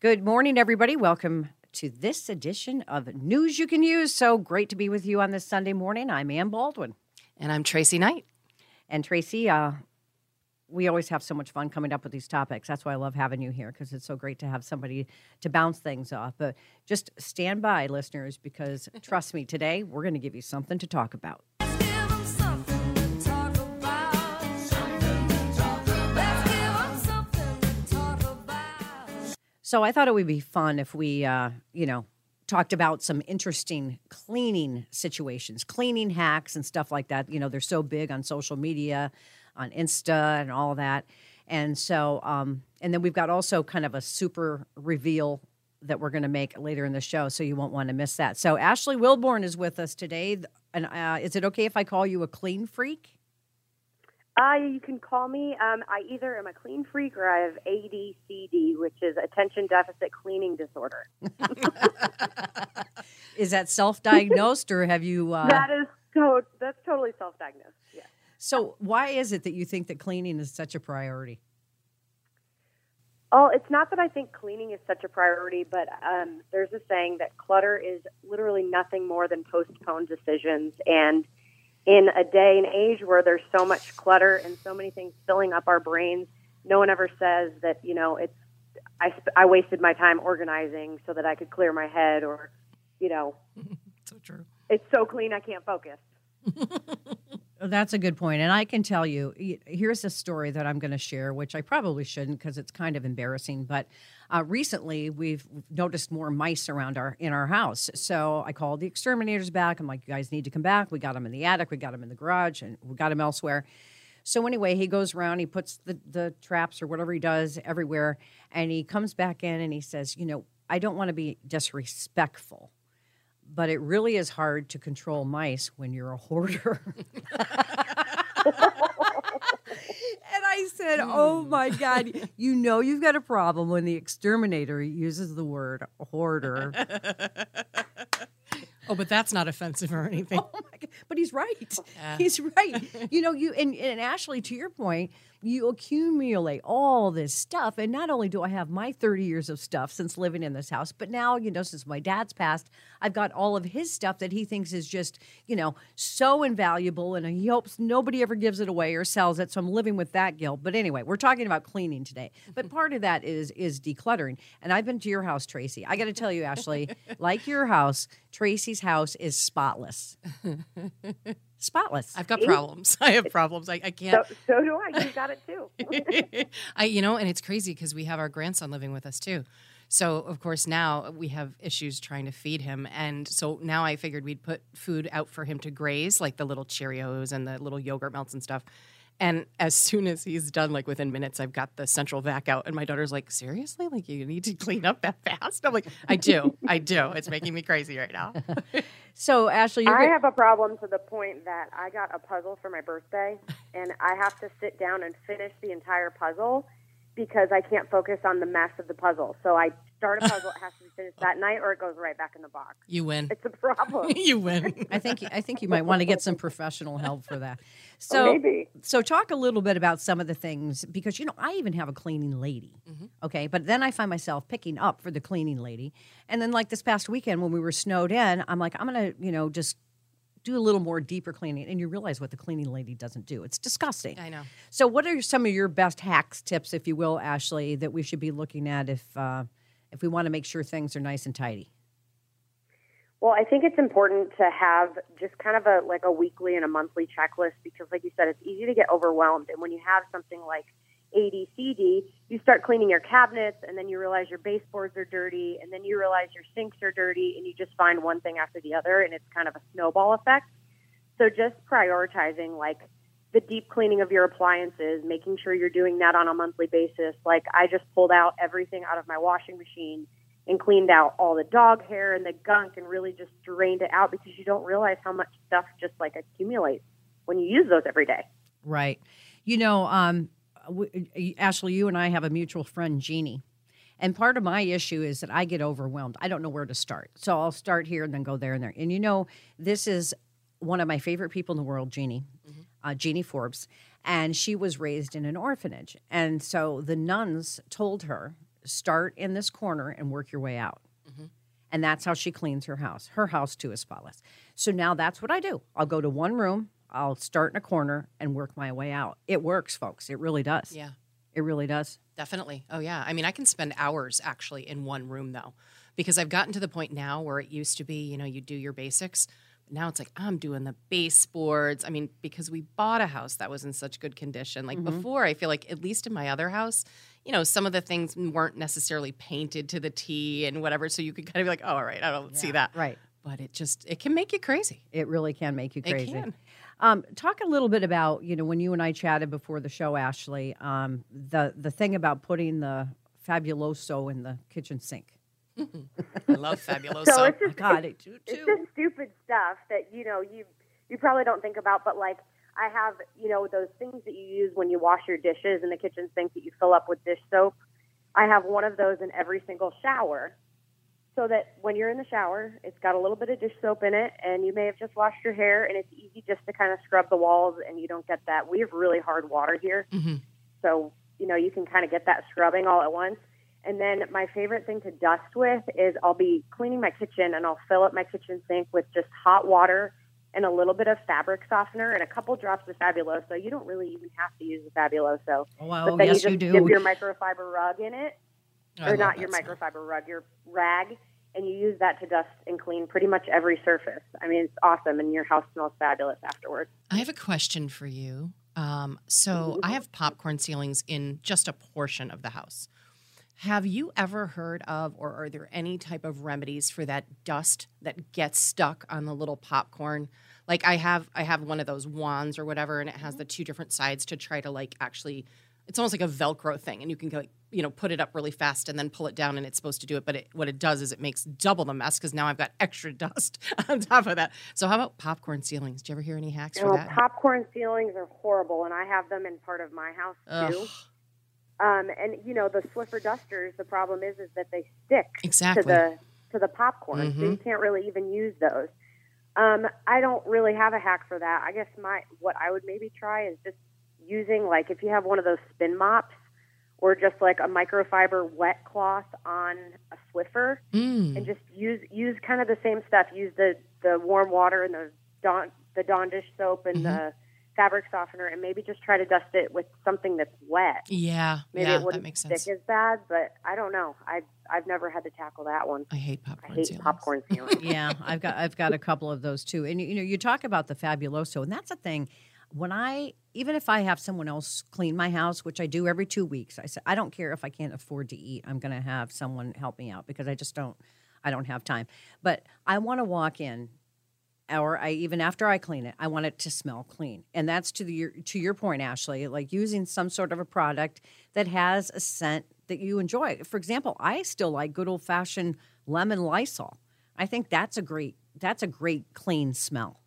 Good morning, everybody. Welcome to this edition of News You Can Use. So great to be with you on this Sunday morning. I'm Ann Baldwin. And I'm Tracy Knight. And Tracy, uh, we always have so much fun coming up with these topics. That's why I love having you here because it's so great to have somebody to bounce things off. But just stand by, listeners, because trust me, today we're going to give you something to talk about. So I thought it would be fun if we, uh, you know, talked about some interesting cleaning situations, cleaning hacks and stuff like that. You know, they're so big on social media, on Insta and all that. And so, um, and then we've got also kind of a super reveal that we're going to make later in the show, so you won't want to miss that. So Ashley Wilborn is with us today. And uh, is it okay if I call you a clean freak? Uh, you can call me. Um, I either am a clean freak or I have ADCD, which is attention deficit cleaning disorder. is that self-diagnosed, or have you? Uh... That is so. That's totally self-diagnosed. Yeah. So, why is it that you think that cleaning is such a priority? Oh, it's not that I think cleaning is such a priority, but um, there's a saying that clutter is literally nothing more than postponed decisions, and in a day and age where there's so much clutter and so many things filling up our brains, no one ever says that, you know, it's, I, I wasted my time organizing so that I could clear my head or, you know, so true. It's so clean I can't focus. That's a good point. And I can tell you, here's a story that I'm going to share, which I probably shouldn't because it's kind of embarrassing. But uh, recently, we've noticed more mice around our in our house. So I called the exterminators back. I'm like, you guys need to come back. We got them in the attic, we got them in the garage, and we got them elsewhere. So anyway, he goes around, he puts the, the traps or whatever he does everywhere, and he comes back in and he says, you know, I don't want to be disrespectful but it really is hard to control mice when you're a hoarder. and I said, Oh hmm. my God, you know you've got a problem when the exterminator uses the word hoarder. Oh, but that's not offensive or anything. Oh my God. But he's right. Yeah. He's right. you know, you and, and Ashley, to your point, you accumulate all this stuff. And not only do I have my 30 years of stuff since living in this house, but now, you know, since my dad's passed, I've got all of his stuff that he thinks is just, you know, so invaluable. And he hopes nobody ever gives it away or sells it. So I'm living with that guilt. But anyway, we're talking about cleaning today. But part of that is is decluttering. And I've been to your house, Tracy. I got to tell you, Ashley, like your house, Tracy's house is spotless. spotless. I've got problems. I have problems. I, I can't. So, so, do I. You got it too. I, you know, and it's crazy because we have our grandson living with us too. So of course now we have issues trying to feed him, and so now I figured we'd put food out for him to graze, like the little Cheerios and the little yogurt melts and stuff. And as soon as he's done, like within minutes, I've got the central vac out, and my daughter's like, "Seriously? Like you need to clean up that fast?" I'm like, "I do, I do. It's making me crazy right now." so, Ashley, I have a problem to the point that I got a puzzle for my birthday, and I have to sit down and finish the entire puzzle because I can't focus on the mess of the puzzle. So I start a puzzle, it has to be finished that night, or it goes right back in the box. You win. It's a problem. you win. I think I think you might want to get some professional help for that. So maybe. So talk a little bit about some of the things because you know I even have a cleaning lady. Mm-hmm. Okay, but then I find myself picking up for the cleaning lady, and then like this past weekend when we were snowed in, I'm like I'm gonna you know just do a little more deeper cleaning and you realize what the cleaning lady doesn't do. It's disgusting. I know. So what are some of your best hacks, tips, if you will, Ashley, that we should be looking at if uh, if we want to make sure things are nice and tidy? Well, I think it's important to have just kind of a like a weekly and a monthly checklist because, like you said, it's easy to get overwhelmed. And when you have something like ADCD, you start cleaning your cabinets, and then you realize your baseboards are dirty, and then you realize your sinks are dirty, and you just find one thing after the other, and it's kind of a snowball effect. So just prioritizing like the deep cleaning of your appliances, making sure you're doing that on a monthly basis. Like I just pulled out everything out of my washing machine and cleaned out all the dog hair and the gunk and really just drained it out because you don't realize how much stuff just like accumulates when you use those every day. Right. You know, um, w- Ashley, you and I have a mutual friend, Jeannie. And part of my issue is that I get overwhelmed. I don't know where to start. So I'll start here and then go there and there. And you know, this is one of my favorite people in the world, Jeannie, mm-hmm. uh, Jeannie Forbes. And she was raised in an orphanage. And so the nuns told her start in this corner and work your way out. Mm-hmm. And that's how she cleans her house. Her house, too, is spotless. So now that's what I do. I'll go to one room, I'll start in a corner and work my way out. It works, folks. It really does. Yeah. It really does. Definitely. Oh, yeah. I mean, I can spend hours actually in one room, though, because I've gotten to the point now where it used to be, you know, you do your basics now it's like I'm doing the baseboards. I mean, because we bought a house that was in such good condition. Like mm-hmm. before, I feel like at least in my other house, you know, some of the things weren't necessarily painted to the T and whatever. So you could kind of be like, oh, all right, I don't yeah, see that. Right. But it just it can make you crazy. It really can make you crazy. It can. Um, talk a little bit about you know when you and I chatted before the show, Ashley. Um, the the thing about putting the fabuloso in the kitchen sink. I love Fabuloso. So it's just, God, it's, it's just stupid stuff that you know you you probably don't think about, but like I have you know those things that you use when you wash your dishes in the kitchen sink that you fill up with dish soap. I have one of those in every single shower, so that when you're in the shower, it's got a little bit of dish soap in it, and you may have just washed your hair, and it's easy just to kind of scrub the walls, and you don't get that. We have really hard water here, mm-hmm. so you know you can kind of get that scrubbing all at once. And then my favorite thing to dust with is I'll be cleaning my kitchen and I'll fill up my kitchen sink with just hot water and a little bit of fabric softener and a couple drops of Fabuloso. You don't really even have to use the Fabuloso. Oh, well, but then yes, you just you dip your microfiber rug in it, I or not your microfiber rug, your rag, and you use that to dust and clean pretty much every surface. I mean, it's awesome, and your house smells fabulous afterwards. I have a question for you. Um, so mm-hmm. I have popcorn ceilings in just a portion of the house. Have you ever heard of, or are there any type of remedies for that dust that gets stuck on the little popcorn? Like I have, I have one of those wands or whatever, and it has the two different sides to try to like actually. It's almost like a Velcro thing, and you can like you know put it up really fast and then pull it down, and it's supposed to do it. But it, what it does is it makes double the mess because now I've got extra dust on top of that. So how about popcorn ceilings? Do you ever hear any hacks for that? Popcorn ceilings are horrible, and I have them in part of my house too. Ugh. Um, and you know the Swiffer dusters. The problem is is that they stick exactly. to the to the popcorn, mm-hmm. so you can't really even use those. Um, I don't really have a hack for that. I guess my what I would maybe try is just using like if you have one of those spin mops or just like a microfiber wet cloth on a Swiffer mm. and just use use kind of the same stuff. Use the the warm water and the Dawn the Dawn dish soap and mm-hmm. the fabric softener and maybe just try to dust it with something that's wet. Yeah, maybe yeah, it wouldn't that makes sense. stick as bad, but I don't know. I I've never had to tackle that one. I hate popcorn. I hate ceilings. popcorn ceilings. yeah, I've got I've got a couple of those too. And you know, you talk about the fabuloso, and that's a thing. When I even if I have someone else clean my house, which I do every two weeks, I say I don't care if I can't afford to eat. I'm going to have someone help me out because I just don't I don't have time. But I want to walk in or I even after I clean it, I want it to smell clean. And that's to the to your point, Ashley, like using some sort of a product that has a scent that you enjoy. For example, I still like good old fashioned lemon Lysol. I think that's a great that's a great clean smell.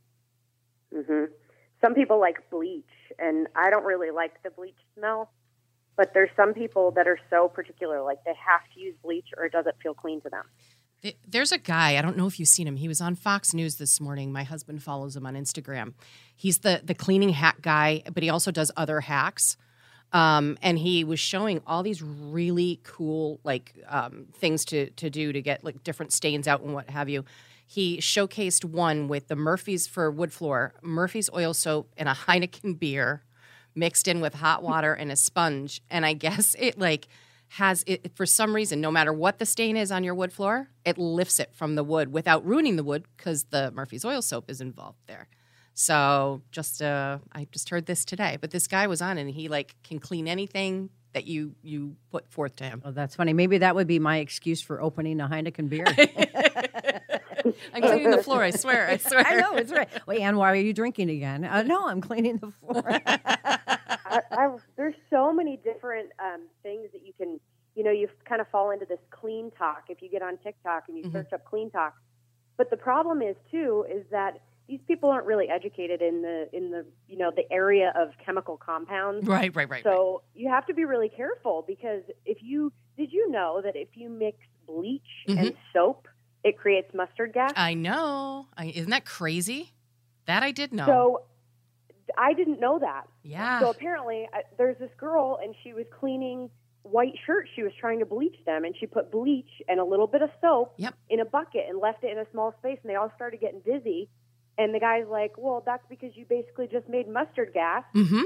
Mm-hmm. Some people like bleach, and I don't really like the bleach smell. But there's some people that are so particular, like they have to use bleach or it doesn't feel clean to them. There's a guy, I don't know if you've seen him. He was on Fox News this morning. My husband follows him on Instagram. He's the the cleaning hack guy, but he also does other hacks. Um, and he was showing all these really cool like um, things to to do to get like different stains out and what have you. He showcased one with the Murphy's for wood floor, Murphy's oil soap, and a Heineken beer mixed in with hot water and a sponge. And I guess it like has it for some reason, no matter what the stain is on your wood floor, it lifts it from the wood without ruining the wood because the Murphy's oil soap is involved there. So just uh, I just heard this today, but this guy was on and he like can clean anything that you you put forth to him. Oh, that's funny. Maybe that would be my excuse for opening a Heineken beer. I'm cleaning the floor. I swear. I swear. I know it's right. Wait, Ann, why are you drinking again? Uh, no, I'm cleaning the floor. I, I, there's so many different um, things that you can, you know, you kind of fall into this clean talk if you get on TikTok and you Mm-hmm. search up clean talk. But the problem is too is that these people aren't really educated in the in the you know the area of chemical compounds. Right, right, right. So you have to be really careful because if you did you know that if you mix bleach Mm-hmm. and soap, it creates mustard gas. I know. I, isn't that crazy? That I did know. So I didn't know that. yeah. So apparently, I, there's this girl, and she was cleaning white shirts. She was trying to bleach them, and she put bleach and a little bit of soap Yep. in a bucket and left it in a small space, and they all started getting dizzy. And the guy's like, "Well, that's because you basically just made mustard gas." mm-hmm.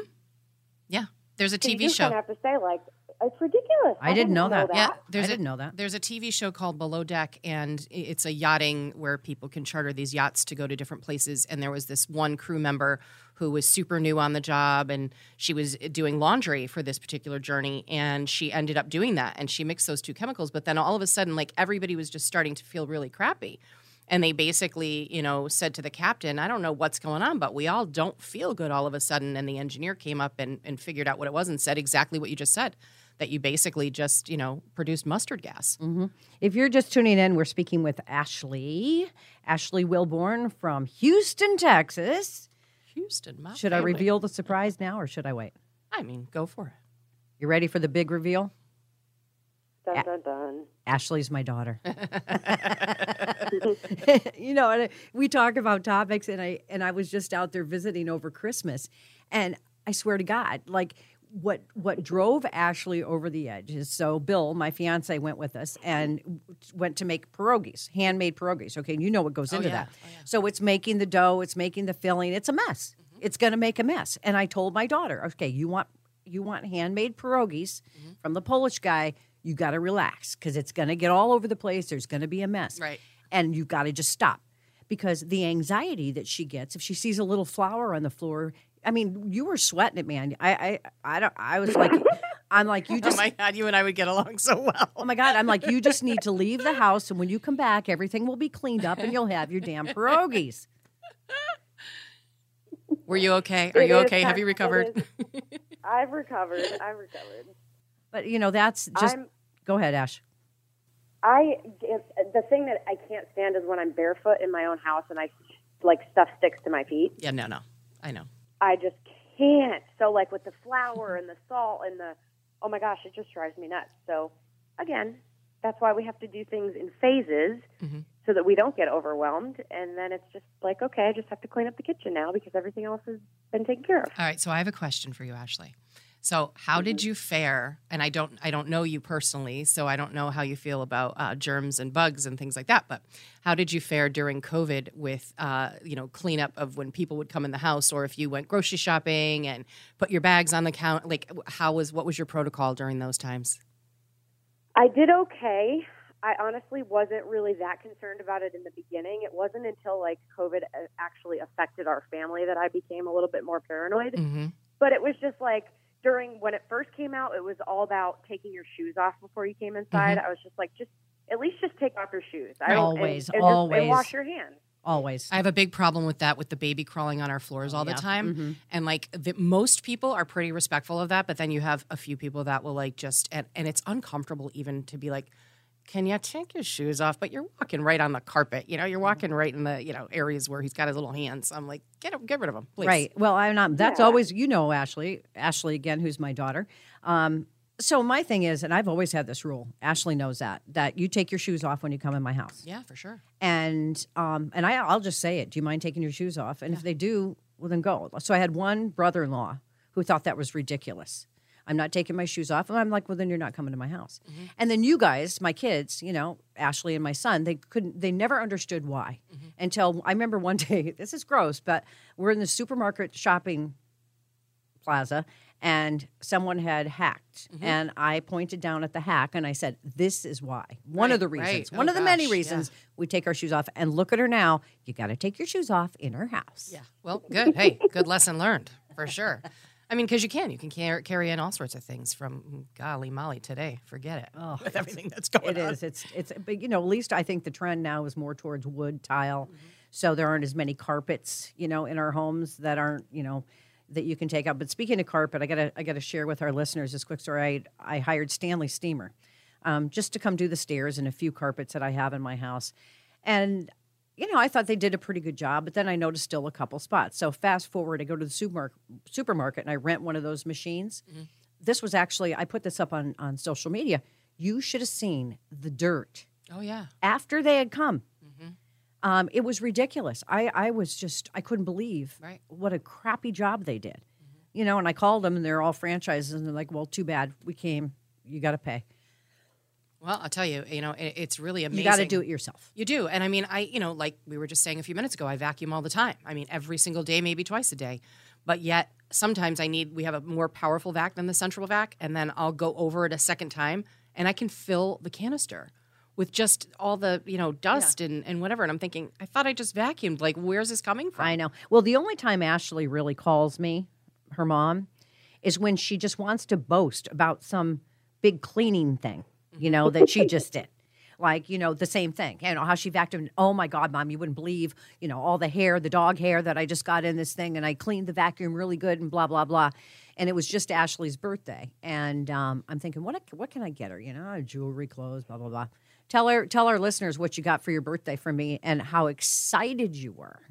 Yeah. There's a So TV show. kind of have to say, like, it's ridiculous. I didn't know that. Yeah, I there's a, didn't know that. There's a TV show called Below Deck, and it's a yachting where people can charter these yachts to go to different places. And there was this one crew member who was super new on the job, and she was doing laundry for this particular journey, and she ended up doing that, and she mixed those two chemicals. But then all of a sudden, like everybody was just starting to feel really crappy. And they basically, you know, said to the captain, I don't know what's going on, but we all don't feel good all of a sudden. And the engineer came up and, and figured out what it was and said exactly what you just said that you basically just, you know, produced mustard gas. Mm-hmm. If you're just tuning in, we're speaking with Ashley, Ashley Wilborn from Houston, Texas. Houston, my Should I reveal the surprise now or should I wait? I mean, go for it. You ready for the big reveal? Dun, dun, dun. Ashley's my daughter. you know, and we talk about topics, and I and I was just out there visiting over Christmas, and I swear to God, like what what drove Ashley over the edge is so Bill, my fiance, went with us and went to make pierogies, handmade pierogies. Okay, you know what goes oh, into yeah. that. Oh, so it's making the dough, it's making the filling, it's a mess. Mm-hmm. It's going to make a mess. And I told my daughter, okay, you want you want handmade pierogies mm-hmm. from the Polish guy, you got to relax because it's going to get all over the place. There's going to be a mess. Right. And you've got to just stop because the anxiety that she gets if she sees a little flour on the floor. I mean, you were sweating it, man. I, I, I don't. I was like, I'm like, you oh just. Oh my God, you and I would get along so well. Oh my God! I'm like, you just need to leave the house, and when you come back, everything will be cleaned up, and you'll have your damn pierogies. Were you okay? Are It you is okay? Have you recovered? is- I've recovered. I've recovered. But you know, that's just. I'm- go ahead, Ash. I the thing that I can't stand is when I'm barefoot in my own house and I like stuff sticks to my feet. yeah, no, no. I know. I just can't. So like with the flour and the salt and the oh my gosh, it just drives me nuts. So again, that's why we have to do things in phases mm-hmm. so that we don't get overwhelmed. And then it's just like okay, I just have to clean up the kitchen now because everything else has been taken care of. All right, so I have a question for you, Ashley. So, how did you fare? And I don't, I don't know you personally, so I don't know how you feel about uh, germs and bugs and things like that. But how did you fare during COVID with, uh, you know, cleanup of when people would come in the house, or if you went grocery shopping and put your bags on the count? Like, how was what was your protocol during those times? I did okay. I honestly wasn't really that concerned about it in the beginning. It wasn't until like COVID uh, actually affected our family that I became a little bit more paranoid. Mm-hmm. But it was just like during when it first came out, it was all about taking your shoes off before you came inside. Mm-hmm. I was just like, just at least just take off your shoes. I don't- and- Always, and, just- always. and wash your hands. Always. I have a big problem with that with the baby crawling on our floors all yeah. the time. Mm-hmm. And like the, most people are pretty respectful of that, but then you have a few people that will like just and, and it's uncomfortable even to be like, can you take your shoes off? But you're walking right on the carpet, you know, you're walking right in the you know areas where he's got his little hands. I'm like, get him, get rid of him, please. Right. Well, I'm not. That's Yeah. always, you know, Ashley. Ashley again, who's my daughter. Um, so my thing is, and I've always had this rule. Ashley knows that that you take your shoes off when you come in my house. Yeah, for sure. And um, and I, I'll just say it. Do you mind taking your shoes off? And if they do, well, then go. So I had one brother-in-law who thought that was ridiculous. I'm not taking my shoes off. And I'm like, well, then you're not coming to my house. And then you guys, my kids, you know, Ashley and my son, they couldn't, they never understood why until I remember one day, this is gross, but we're in the supermarket shopping plaza and someone had hacked. Mm-hmm. And I pointed down at the hack and I said, This is why. One of Right, the right. reasons, Oh, one of the many gosh, reasons we take our shoes off. And look at her now. You got to take your shoes off in her house. Yeah. Well, good. Hey, good lesson learned for sure. I mean, because you can, you can car- carry in all sorts of things from golly molly today. Forget it. Oh, with everything that's going It on. it is. It's it's but you know, at least I think the trend now is more towards wood tile. So there aren't as many carpets, you know, in our homes that aren't, you know, that you can take out. But speaking of carpet, I gotta I gotta share with our listeners this quick story. I I hired Stanley Steamer um, just to come do the stairs and a few carpets that I have in my house. And you know, I thought they did a pretty good job, but then I noticed still a couple spots. So fast forward, I go to the supermarket, supermarket and I rent one of those machines. Mm-hmm. This was actually I put this up on on social media. You should have seen the dirt Oh yeah. after they had come. Mm-hmm. Um, it was ridiculous. I, I was just I couldn't believe Right. what a crappy job they did. Mm-hmm. You know, and I called them and they're all franchises and they're like, "Well, too bad. We came. You got to pay. Well, I'll tell you, you know, it, it's really amazing. You got to do it yourself." You do. And I mean, I, you know, like we were just saying a few minutes ago, I vacuum all the time. I mean, every single day, maybe twice a day. But yet, sometimes I need, we have a more powerful vac than the central vac. And then I'll go over it a second time and I can fill the canister with just all the, you know, dust and, and whatever. And I'm thinking, I thought I just vacuumed. Like, where's this coming from? I know. Well, the only time Ashley really calls me, her mom, is when she just wants to boast about some big cleaning thing, you know, that she just did. Like, you know, the same thing. You know, how she vacuumed. Oh my God, mom, you wouldn't believe, you know, all the hair, the dog hair that I just got in this thing and I cleaned the vacuum really good and blah, blah, blah. And it was just Ashley's birthday. And um, I'm thinking, what, what can I get her? You know, jewelry, clothes, blah, blah, blah. Tell her, tell our listeners what you got for your birthday from me and how excited you were.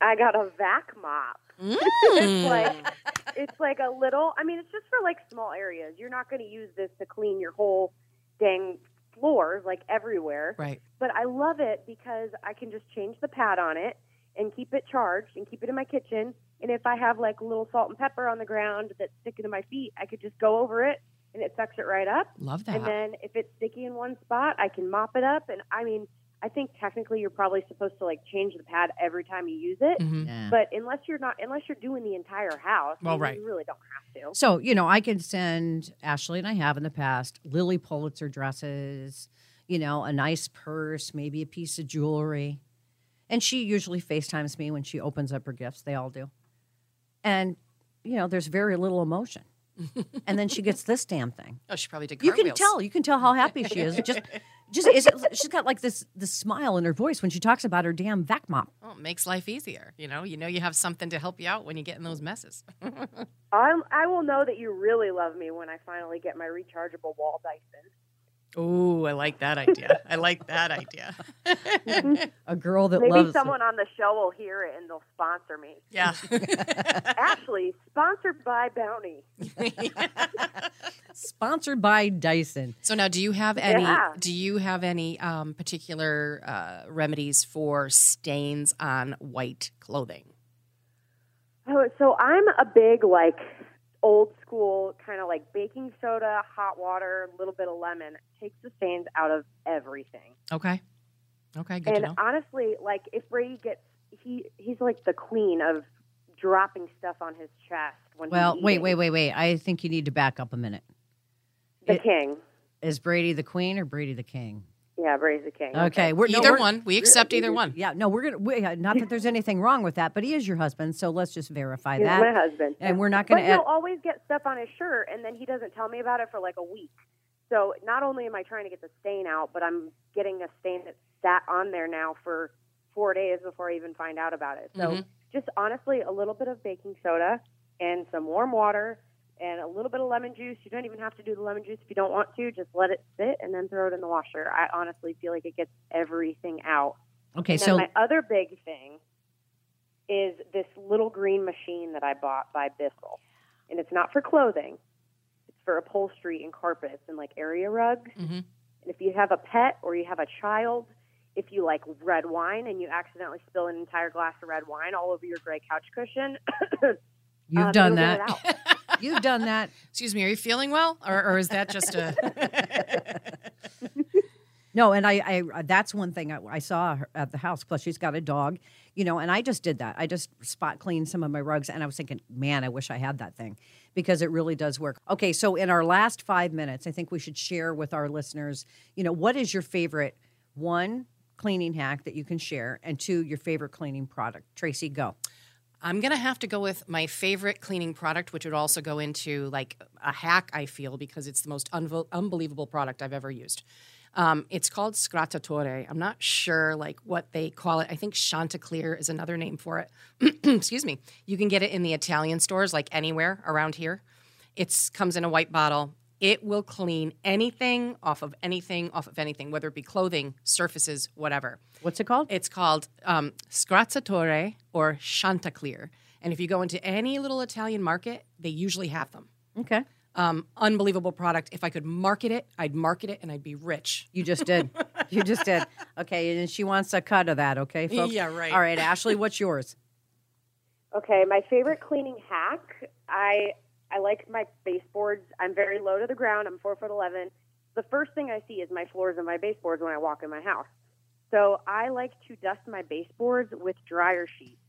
I got a vac mop. it's like it's like a little. I mean, it's just for like small areas. You're not going to use this to clean your whole dang floors like everywhere. Right. But I love it because I can just change the pad on it and keep it charged and keep it in my kitchen. And if I have like a little salt and pepper on the ground that's sticking to my feet, I could just go over it and it sucks it right up. Love that. And then if it's sticky in one spot, I can mop it up. And I mean, I think technically you're probably supposed to like change the pad every time you use it. Mhm. Yeah. But unless you're not, unless you're doing the entire house, Well, I mean, right. you really don't have to. So, you know, I can send Ashley and I have in the past Lilly Pulitzer dresses, you know, a nice purse, maybe a piece of jewelry. And she usually FaceTimes me when she opens up her gifts. They all do. And, you know, there's very little emotion. and then she gets this damn thing. oh, she probably did You can cartwheels. tell. You can tell how happy she is. Just, just is it, she's got like this this smile in her voice when she talks about her damn vac mop. Well, it makes life easier. You know, you know you have something to help you out when you get in those messes. I'm, I will know that you really love me when I finally get my rechargeable wall Dyson. Oh, I like that idea. I like that idea. A girl that Maybe loves someone on the show will hear it and they'll sponsor me. yeah. Actually, sponsored by Bounty. sponsored by Dyson. so now, do you have any? Yeah. Do you have any um, particular uh, remedies for stains on white clothing? Oh, so I'm a big like old kind of like baking soda, hot water, a little bit of lemon takes the stains out of everything. Okay. Okay. Good and to know. honestly, like if Brady gets he he's like the queen of dropping stuff on his chest when Well, wait, wait, wait, wait. I think you need to back up a minute. The It- king. Is Brady the queen or Brady the king? Yeah, Brady's the king. Okay, we're no, either we're- one. We accept either one. Yeah, no, we're gonna. We, uh, not that there's anything wrong with that, but he is your husband, so let's just verify He's that. my husband. And we're not gonna. But he'll Add, always get stuff on his shirt, and then he doesn't tell me about it for like a week. So not only am I trying to get the stain out, but I'm getting a stain that sat on there now for four days before I even find out about it. So Mhm. just honestly, a little bit of baking soda and some warm water and a little bit of lemon juice. You don't even have to do the lemon juice if you don't want to. Just let it sit and then throw it in the washer. I honestly feel like it gets everything out. okay, And so my other big thing is this little green machine that I bought by Bissell, and it's not for clothing; it's for upholstery and carpets and like area rugs. Mhm. And if you have a pet or you have a child, if you like red wine and you accidentally spill an entire glass of red wine all over your gray couch cushion, you've um, done that. you've done that. Excuse me. Are you feeling well, or, or is that just a? No, and I, I uh, that's one thing I, I saw her at the house. Plus, she's got a dog, you know, and I just did that. I just spot cleaned some of my rugs, and I was thinking, man, I wish I had that thing because it really does work. Okay, so in our last five minutes, I think we should share with our listeners, you know, what is your favorite one cleaning hack that you can share, and two, your favorite cleaning product. Tracy, go. I'm gonna have to go with my favorite cleaning product, which would also go into like a hack. I feel because it's the most unvo- unbelievable product I've ever used. Um, it's called Sgrassatore. I'm not sure like what they call it. I think Chanteclair is another name for it. Excuse me. You can get it in the Italian stores like anywhere around here. It comes in a white bottle. It will clean anything off of anything off of anything, whether it be clothing, surfaces, whatever. What's it called? It's called um, Sgrassatore or Chanteclair. And if you go into any little Italian market, they usually have them. Okay. Um, unbelievable product. If I could market it, I'd market it and I'd be rich. You just did. you just did. Okay, and she wants a cut of that, okay, folks? Yeah, right. All right, Ashley, what's yours? Okay, my favorite cleaning hack. I I like my baseboards. I'm very low to the ground. I'm four foot eleven. The first thing I see is my floors and my baseboards when I walk in my house. So I like to dust my baseboards with dryer sheets.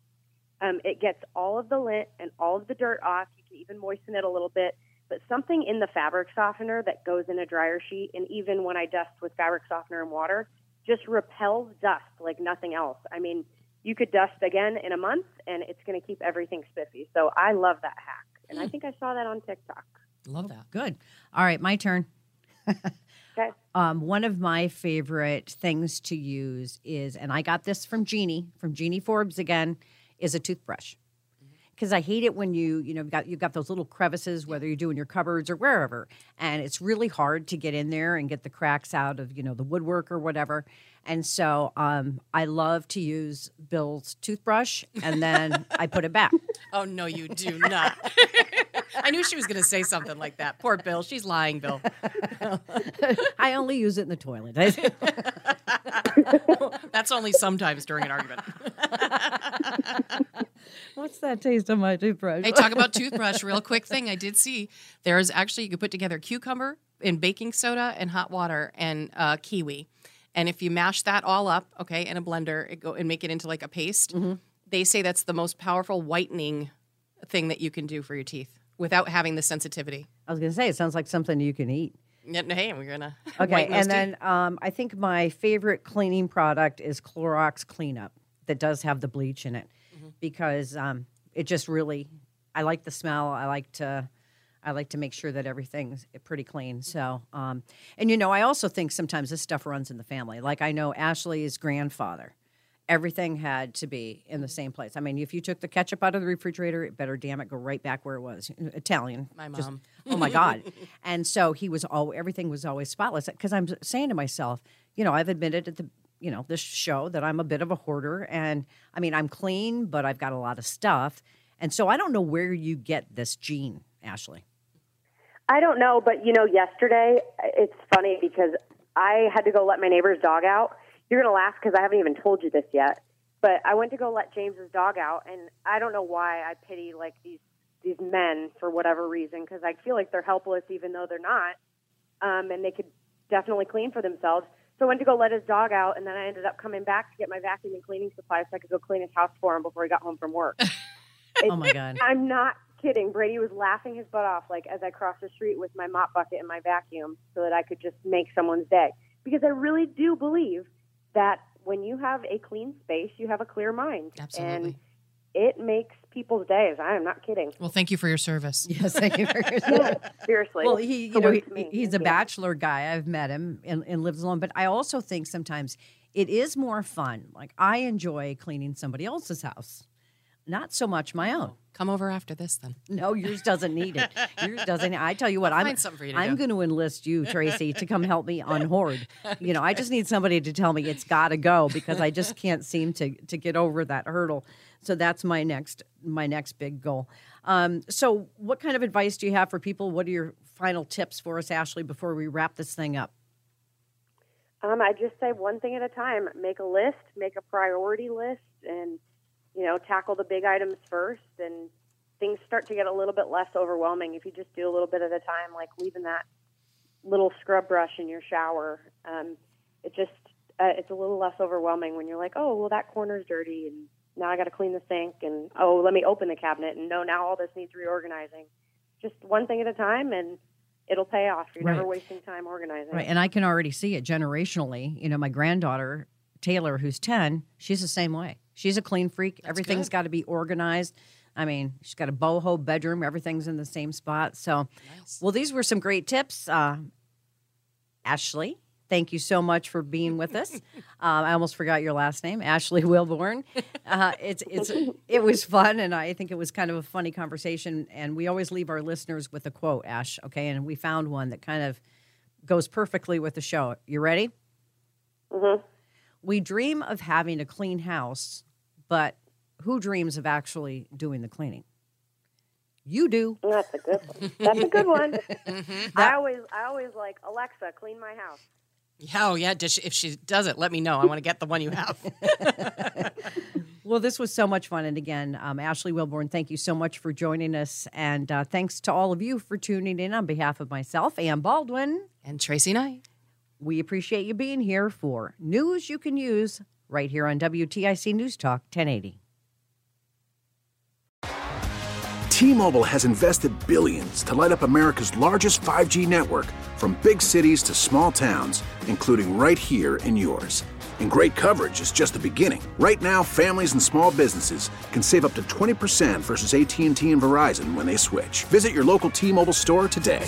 Um, it gets all of the lint and all of the dirt off. You can even moisten it a little bit. But something in the fabric softener that goes in a dryer sheet, and even when I dust with fabric softener and water, just repels dust like nothing else. I mean, you could dust again in a month, and it's going to keep everything spiffy. So I love that hack, and I think I saw that on TikTok. Love that. Good. All right, my turn. Okay. Um, one of my favorite things to use is, and I got this from Jeannie, from Jeannie Forbes again, is a toothbrush. Because I hate it when you, you know, you've got you've got those little crevices, whether you're doing your cupboards or wherever, and it's really hard to get in there and get the cracks out of, you know, the woodwork or whatever. And so um, I love to use Bill's toothbrush, and then I put it back. Oh no, you do not. I knew she was going to say something like that. Poor Bill. She's lying, Bill. I only use it in the toilet. That's only sometimes during an argument. What's that taste of my toothbrush? Hey, talk about toothbrush. Real quick thing I did see. There's actually you could put together cucumber and baking soda and hot water and uh, kiwi, and if you mash that all up, okay, in a blender, it go and make it into like a paste. They say that's the most powerful whitening thing that you can do for your teeth without having the sensitivity. I was going to say it sounds like something you can eat. Yeah, Hey, we're gonna Okay, and then um, I think my favorite cleaning product is Clorox Cleanup that does have the bleach in it Mm-hmm. because um, it just really I like the smell. I like to I like to make sure that everything's pretty clean. So, um, and you know, I also think sometimes this stuff runs in the family. Like I know Ashley's grandfather. Everything had to be in the same place. I mean, if you took the ketchup out of the refrigerator, it better damn it go right back where it was. Italian. My Just- mom. oh my God. And so he was all everything was always spotless. Because I'm saying to myself, you know, I've admitted at the you know this show that I'm a bit of a hoarder, and I mean I'm clean, but I've got a lot of stuff, and so I don't know where you get this gene, Ashley. I don't know, but you know, yesterday it's funny because I had to go let my neighbor's dog out. You're gonna laugh because I haven't even told you this yet. But I went to go let James's dog out, and I don't know why I pity like these these men for whatever reason because I feel like they're helpless even though they're not, um, and they could definitely clean for themselves. So I went to go let his dog out, and then I ended up coming back to get my vacuum and cleaning supplies so I could go clean his house for him before he got home from work. Oh my God. I'm not kidding. Brady was laughing his butt off like as I crossed the street with my mop bucket and my vacuum so that I could just make someone's day. Because I really do believe that when you have a clean space, you have a clear mind. Absolutely. And it makes people's days. I am not kidding. Well, thank you for your service. Yes, thank you. For Yeah, seriously. Well, he, you know, he, he's a bachelor guy. I've met him and, and lives alone. But I also think sometimes it is more fun. Like I enjoy cleaning somebody else's house, not so much my own. Come over after this then. No, yours doesn't need it. Yours doesn't. I tell you what, I'm find something for you to I'm going to enlist you, Tracy, to come help me unhoard. You know, I just need somebody to tell me it's got to go because I just can't seem to to get over that hurdle. So that's my next my next big goal. Um, so, what kind of advice do you have for people? What are your final tips for us, Ashley, before we wrap this thing up? Um, I just say one thing at a time. Make a list, make a priority list, and you know, tackle the big items first. And things start to get a little bit less overwhelming if you just do a little bit at a time, like leaving that little scrub brush in your shower. Um, it just uh, it's a little less overwhelming when you're like, oh, well, that corner's dirty, and now I got to clean the sink, and oh, let me open the cabinet, and no, now all this needs reorganizing. Just one thing at a time, and it'll pay off. You're Right. never wasting time organizing. Right. And I can already see it generationally. You know, my granddaughter, Taylor, who's 10, she's the same way. She's a clean freak. Everything's got to be organized. I mean, she's got a boho bedroom. Everything's in the same spot. So, well, these were some great tips. Uh, Ashley, thank you so much for being with us. Um, I almost forgot your last name, Ashley Wilborn. Uh, it's it's it was fun, and I think it was kind of a funny conversation. And we always leave our listeners with a quote, Ash. Okay, and we found one that kind of goes perfectly with the show. You ready? Mhm. We dream of having a clean house, but who dreams of actually doing the cleaning? You do. That's a good. That's a good one. Mm-hmm. I always, I always like Alexa, clean my house. Yeah, oh yeah. Does she, if she does it, let me know. I want to get the one you have. Well, this was so much fun. And again, um, Ashley Wilborn, thank you so much for joining us. And uh, thanks to all of you for tuning in on behalf of myself, Ann Baldwin. and Tracy Knight. We appreciate you being here for news you can use right here on WTIC News Talk 1080. T-Mobile has invested billions to light up America's largest 5G network from big cities to small towns, including right here in yours. And great coverage is just the beginning. Right now, families and small businesses can save up to 20% versus AT&T and Verizon when they switch. Visit your local T-Mobile store today.